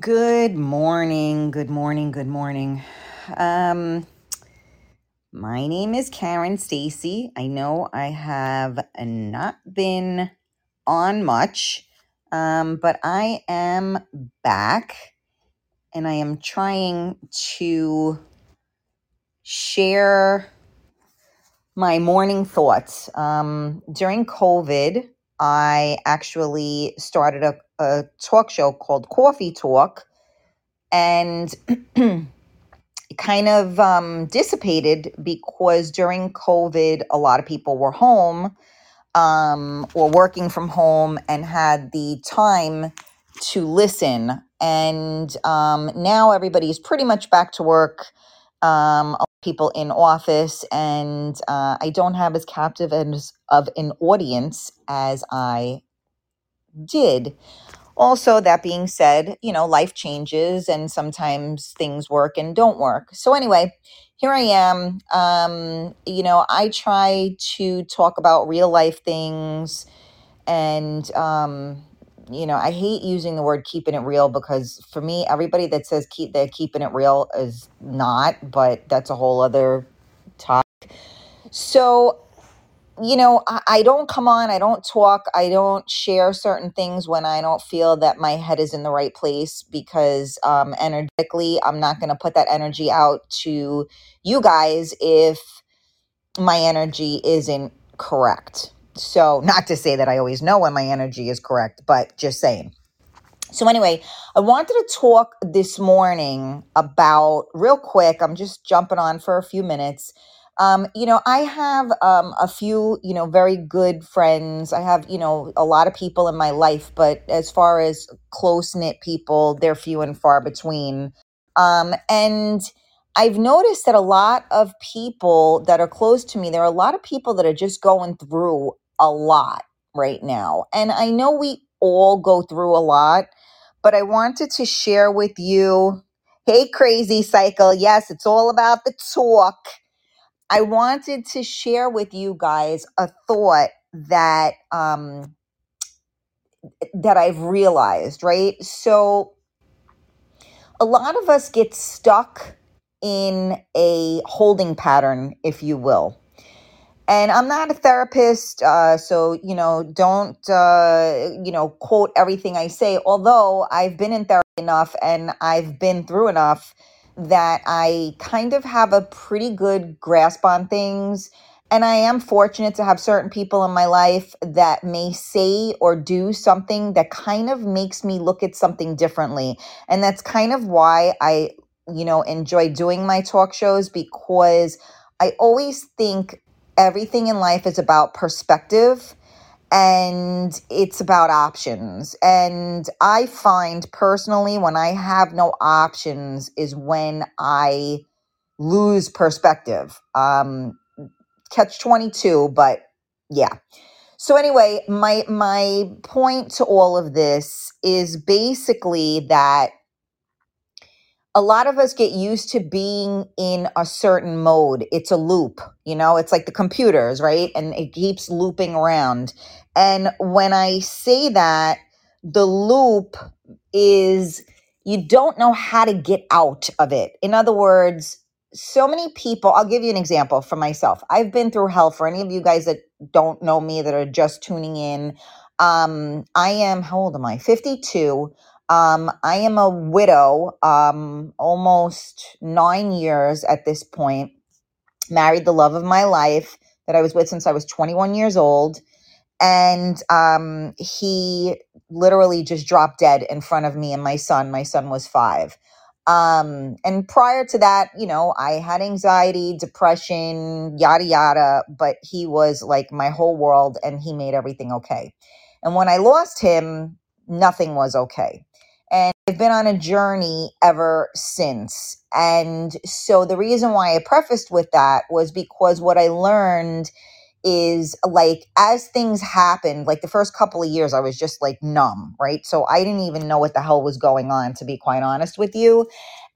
Good morning, good morning, good morning. Um, my name is Karen Stacy. I know I have not been on much, um, but I am back and I am trying to share my morning thoughts. Um, during COVID, I actually started a, a talk show called Coffee Talk. And it kind of um, dissipated because during COVID, a lot of people were home um, or working from home and had the time to listen. And um, now everybody's pretty much back to work. Um, people in office, and uh, I don't have as captive as of an audience as I did. Also that being said you know life changes and sometimes things work and don't work. So anyway here i am um you know i try to talk about real life things and um you know i hate using the word keeping it real because for me everybody that says keep they're keeping it real is not but that's a whole other talk. so you know, I, I don't come on, I don't talk, I don't share certain things when I don't feel that my head is in the right place because um, energetically, I'm not going to put that energy out to you guys if my energy isn't correct. So, not to say that I always know when my energy is correct, but just saying. So, anyway, I wanted to talk this morning about real quick. I'm just jumping on for a few minutes. Um, you know, I have um, a few, you know, very good friends. I have, you know, a lot of people in my life, but as far as close knit people, they're few and far between. Um, and I've noticed that a lot of people that are close to me, there are a lot of people that are just going through a lot right now. And I know we all go through a lot but I wanted to share with you. Hey, crazy cycle. Yes, it's all about the talk. I wanted to share with you guys a thought that um, that I've realized. Right, so a lot of us get stuck in a holding pattern, if you will and I'm not a therapist, uh, so you know, don't uh, you know quote everything I say. Although I've been in therapy enough and I've been through enough that I kind of have a pretty good grasp on things. And I am fortunate to have certain people in my life that may say or do something that kind of makes me look at something differently. And that's kind of why I, you know, enjoy doing my talk shows because I always think everything in life is about perspective and it's about options. And I find personally when I have no options is when I lose perspective. Um catch 22, but yeah. So anyway, my my point to all of this is basically that a lot of us get used to being in a certain mode. It's a loop, you know, it's like the computers, right? And it keeps looping around. And when I say that, the loop is you don't know how to get out of it. In other words, so many people, I'll give you an example for myself. I've been through hell for any of you guys that don't know me that are just tuning in. Um, I am, how old am I? 52 um, I am a widow, um, almost nine years at this point. Married the love of my life that I was with since I was 21 years old. And um, he literally just dropped dead in front of me and my son. My son was five. Um, and prior to that, you know, I had anxiety, depression, yada, yada, but he was like my whole world and he made everything okay. And when I lost him, nothing was okay I've been on a journey ever since. And so the reason why I prefaced with that was because what I learned is like as things happened, like the first couple of years, I was just like numb, right? So I didn't even know what the hell was going on, to be quite honest with you.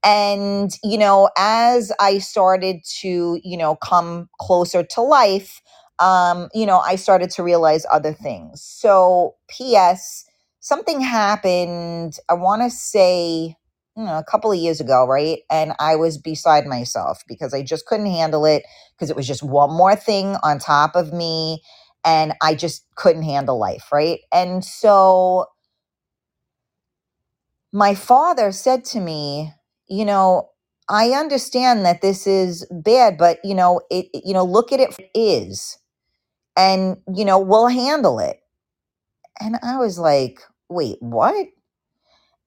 And, you know, as I started to, you know, come closer to life, um, you know, I started to realize other things. So, P.S something happened, I want to say, you know, a couple of years ago, right? And I was beside myself because I just couldn't handle it because it was just one more thing on top of me and I just couldn't handle life, right? And so my father said to me, you know, I understand that this is bad, but you know, it you know, look at it is and you know, we'll handle it. And I was like, wait, what?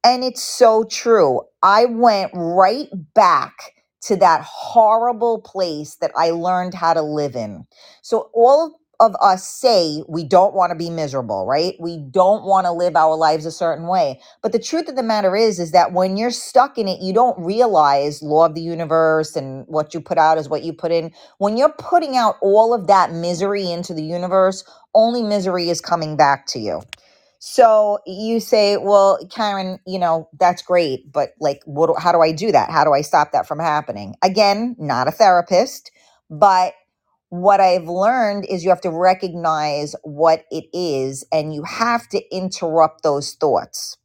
And it's so true. I went right back to that horrible place that I learned how to live in. So, all of us say we don't want to be miserable, right? We don't want to live our lives a certain way. But the truth of the matter is is that when you're stuck in it, you don't realize law of the universe and what you put out is what you put in. When you're putting out all of that misery into the universe, only misery is coming back to you. So you say, well, Karen, you know, that's great, but like, what, how do I do that? How do I stop that from happening? Again, not a therapist, but what I've learned is you have to recognize what it is and you have to interrupt those thoughts.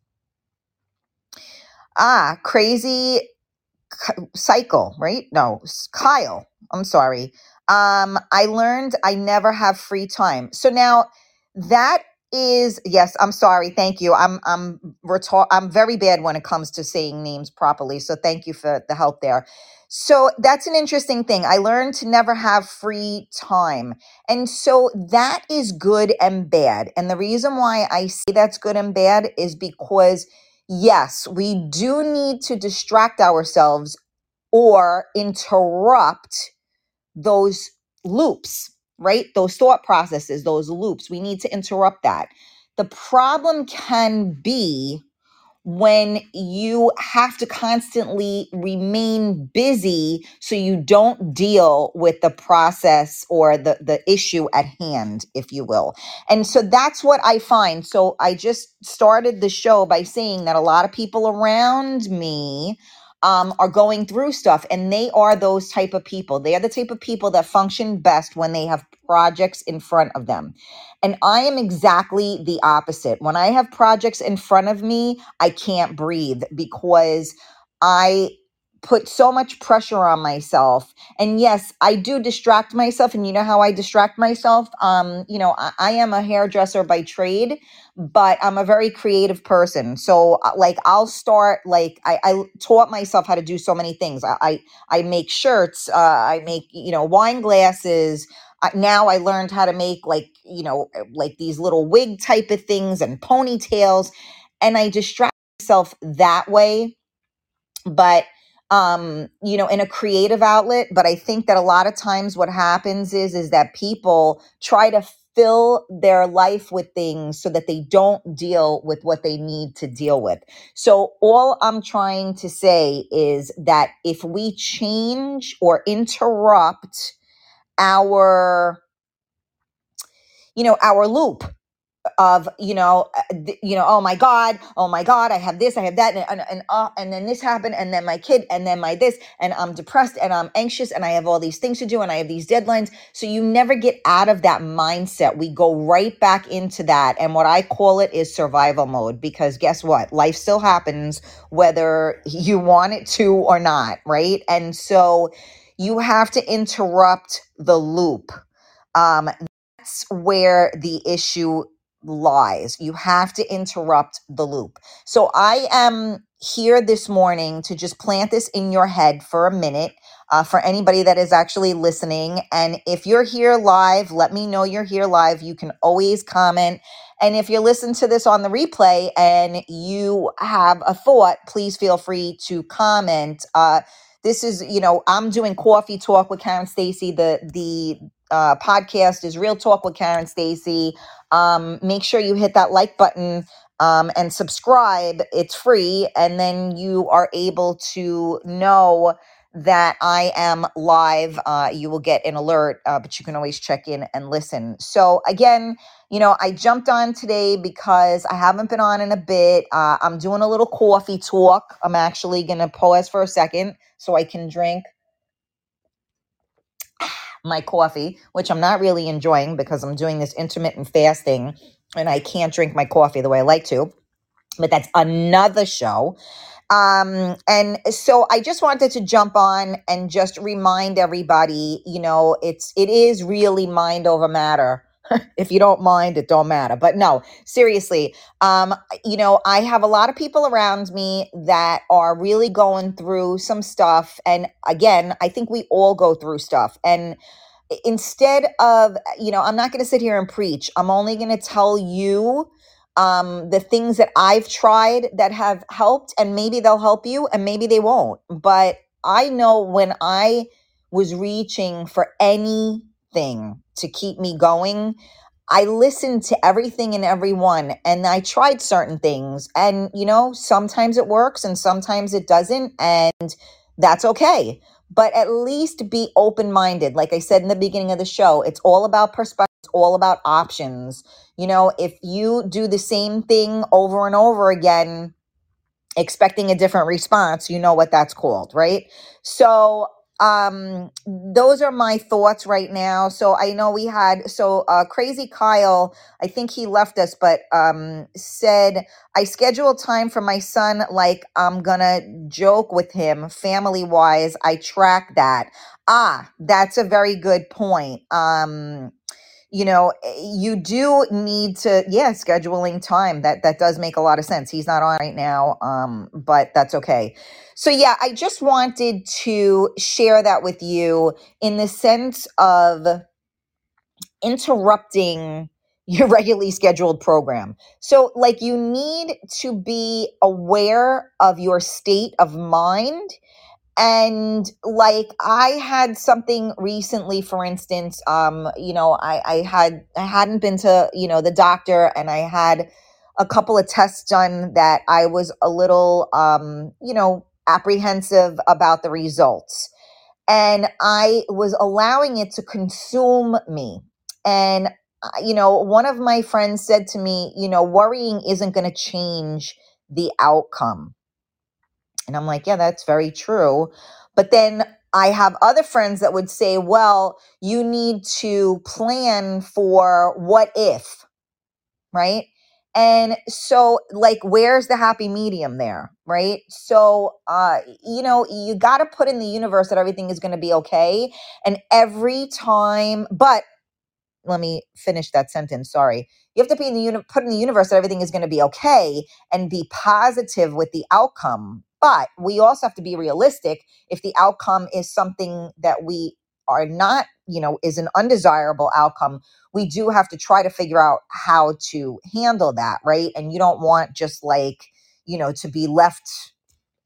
Ah, crazy cycle, right? No, Kyle. I'm sorry. Um, I learned I never have free time. So now that is yes. I'm sorry. Thank you. I'm I'm retar- I'm very bad when it comes to saying names properly. So thank you for the help there. So that's an interesting thing. I learned to never have free time. And so that is good and bad. And the reason why I say that's good and bad is because yes, we do need to distract ourselves or interrupt those loops, right? Those thought processes, those loops. We need to interrupt that. The problem can be when you have to constantly remain busy so you don't deal with the process or the the issue at hand if you will and so that's what i find so i just started the show by saying that a lot of people around me um, are going through stuff and they are those type of people. They are the type of people that function best when they have projects in front of them. And i am exactly the opposite. When i have projects in front of me I can't breathe because I put so much pressure on myself. And yes, I do distract myself. And you know how I distract myself? Um, you know, I, I am a hairdresser by trade, but I'm a very creative person. So uh, like I'll start like I, I taught myself how to do so many things. I I, I make shirts, uh, I make, you know, wine glasses. Uh, now I learned how to make like, you know, like these little wig type of things and ponytails and I distract myself that way but um you know in a creative outlet but i think that a lot of times what happens is is that people try to fill their life with things so that they don't deal with what they need to deal with. So all i'm trying to say is that if we change or interrupt our you know our loop of you know uh, you know oh my god oh my god i have this i have that and and and, uh, and then this happened and then my kid and then my this and i'm depressed and i'm anxious and i have all these things to do and i have these deadlines. So you never get out of that mindset. We go right back into that and what i call it is survival mode because guess what? Life still happens whether you want it to or not right? And so you have to interrupt the loop. Um that's where the issue lies. You have to interrupt the loop. So I am here this morning to just plant this in your head for a minute. Uh, for anybody that is actually listening. And if you're here live, let me know you're here live. You can always comment. And if you listen to this on the replay and you have a thought, please feel free to comment. Uh, this is, you know, I'm doing coffee talk with Karen Stacy. The the uh, podcast is Real Talk with Karen Stacy. Um, make sure you hit that like button um, and subscribe. It's free, and then you are able to know that I am live. Uh, you will get an alert, uh, but you can always check in and listen. So again, you know, I jumped on today because I haven't been on in a bit. Uh, I'm doing a little coffee talk. I'm actually gonna pause for a second so I can drink my coffee, which I'm not really enjoying because I'm doing this intermittent fasting and I can't drink my coffee the way I like to. but that's another show. Um, and so I just wanted to jump on and just remind everybody, you know, it's it is really mind over matter. If you don't mind, it don't matter. But no, seriously, um, you know, I have a lot of people around me that are really going through some stuff. And again, I think we all go through stuff. And instead of, you know, I'm not going to sit here and preach. I'm only going to tell you um, the things that I've tried that have helped, and maybe they'll help you, and maybe they won't. But I know when I was reaching for anything to keep me going, I listened to everything and everyone, and I tried certain things. And, you know, sometimes it works and sometimes it doesn't, and that's okay. But at least be open minded. Like I said in the beginning of the show, it's all about perspective, it's all about options you know, if you do the same thing over and over again, expecting a different response, you know what that's called, right? So, um those are my thoughts right now. So i know we had so uh crazy kyle i think he left us but um said i schedule time for my son like i'm gonna joke with him family wise i track that. Ah that's a very good point. Um you know you do need to yeah scheduling time that that does make a lot of sense he's not on right now um but that's okay. So yeah i just wanted to share that with you in the sense of interrupting your regularly scheduled program. So like you need to be aware of your state of mind and like i had something recently for instance um you know i i had i hadn't been to you know the doctor and i had a couple of tests done that i was a little um you know apprehensive about the results. And i was allowing it to consume me. And uh, you know one of my friends said to me you know worrying isn't going to change the outcome and I'm like, yeah, that's very true. But then I have other friends that would say, well, you need to plan for what if, right? And so, like, where's the happy medium there, right? So, uh, you know, you got to put in the universe that everything is going to be okay. And every time, but let me finish that sentence. Sorry. You have to be in the uni- put in the universe that everything is going to be okay and be positive with the outcome. But we also have to be realistic. If the outcome is something that we are not, you know, is an undesirable outcome, we do have to try to figure out how to handle that, right? And you don't want just like, you know, to be left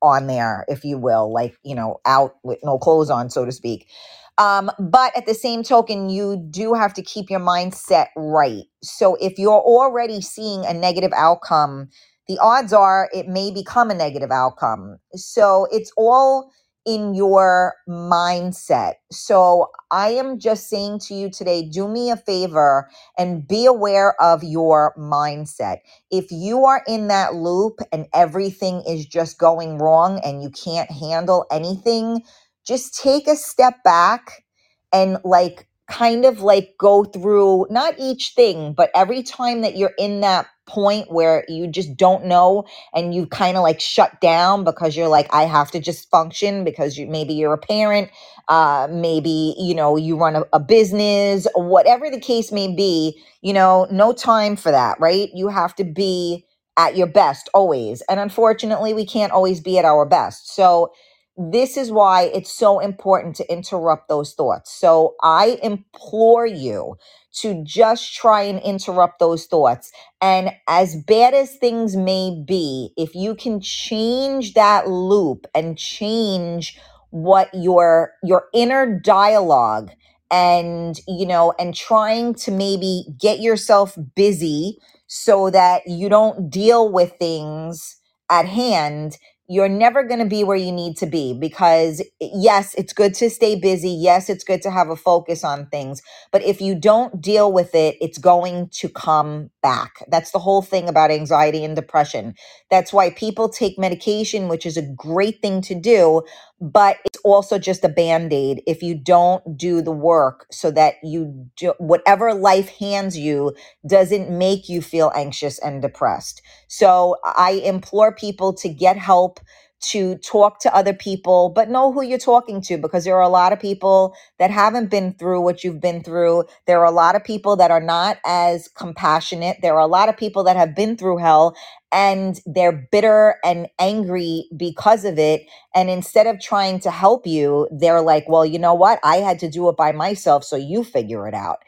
on there, if you will, like, you know, out with no clothes on, so to speak. Um, but at the same token, you do have to keep your mindset right. So if you're already seeing a negative outcome, the odds are it may become a negative outcome. So it's all in your mindset. So I am just saying to you today do me a favor and be aware of your mindset. If you are in that loop and everything is just going wrong and you can't handle anything, just take a step back and like kind of like go through not each thing, but every time that you're in that point where you just don't know and you kind of like shut down because you're like I have to just function because you maybe you're a parent, uh maybe you know you run a, a business, whatever the case may be, you know, no time for that, right? You have to be at your best always. And unfortunately, we can't always be at our best. So this is why it's so important to interrupt those thoughts. So I implore you to just try and interrupt those thoughts. And as bad as things may be, if you can change that loop and change what your your inner dialogue and you know and trying to maybe get yourself busy so that you don't deal with things at hand you're never going to be where you need to be because yes, it's good to stay busy. Yes, it's good to have a focus on things. But if you don't deal with it, it's going to come back. That's the whole thing about anxiety and depression. That's why people take medication, which is a great thing to do, but also just a band-aid if you don't do the work so that you do whatever life hands you doesn't make you feel anxious and depressed. So i implore people to get help to talk to other people but know who you're talking to because there are a lot of people that haven't been through what you've been through there are a lot of people that are not as compassionate there are a lot of people that have been through hell and they're bitter and angry because of it and instead of trying to help you, they're like, well, you know what? I had to do it by myself, so you figure it out.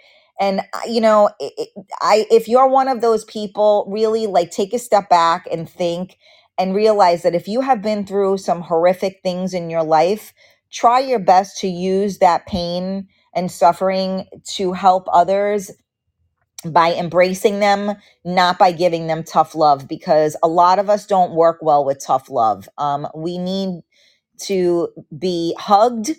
And uh, you know, i I if you're one of those people, really like take a step back and think and realize that if you have been through some horrific things in your life, try your best to use that pain and suffering to help others by embracing them, not by giving them tough love, because a lot of us don't work well with tough love. Um, we need to be hugged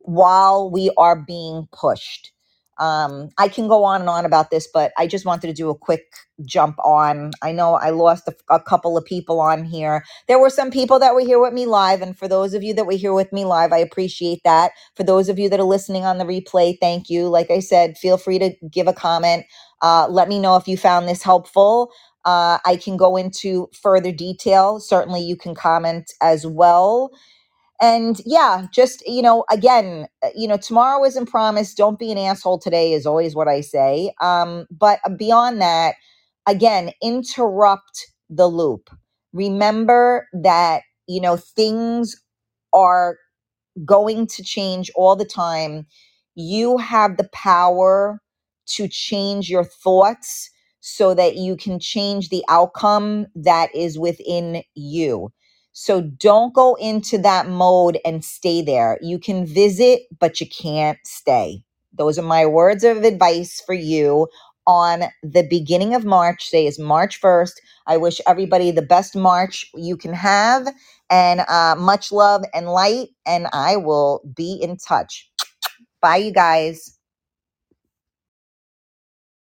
while we are being pushed. Um, I can go on and on about this, but I just wanted to do a quick jump on. I know I lost a, a couple of people on here. There were some people that were here with me live, and for those of you that were here with me live, I appreciate that. For those of you that are listening on the replay, thank you. Like I said, feel free to give a comment. Uh, let me know if you found this helpful. Uh, I can go into further detail. Certainly, you can comment as well and yeah just you know again uh, you know tomorrow isn't promised. Don't be an asshole. Today is always what i say. Um but uh, beyond that again interrupt the loop. Remember that you know things are going to change all the time. You have the power to change your thoughts so that you can change the outcome that is within you so don't go into that mode and stay there. You can visit, but you can't stay. Those are my words of advice for you on the beginning of March. Today is March 1st. I wish everybody the best March you can have and uh, much love and light. And I will be in touch. Bye, you guys.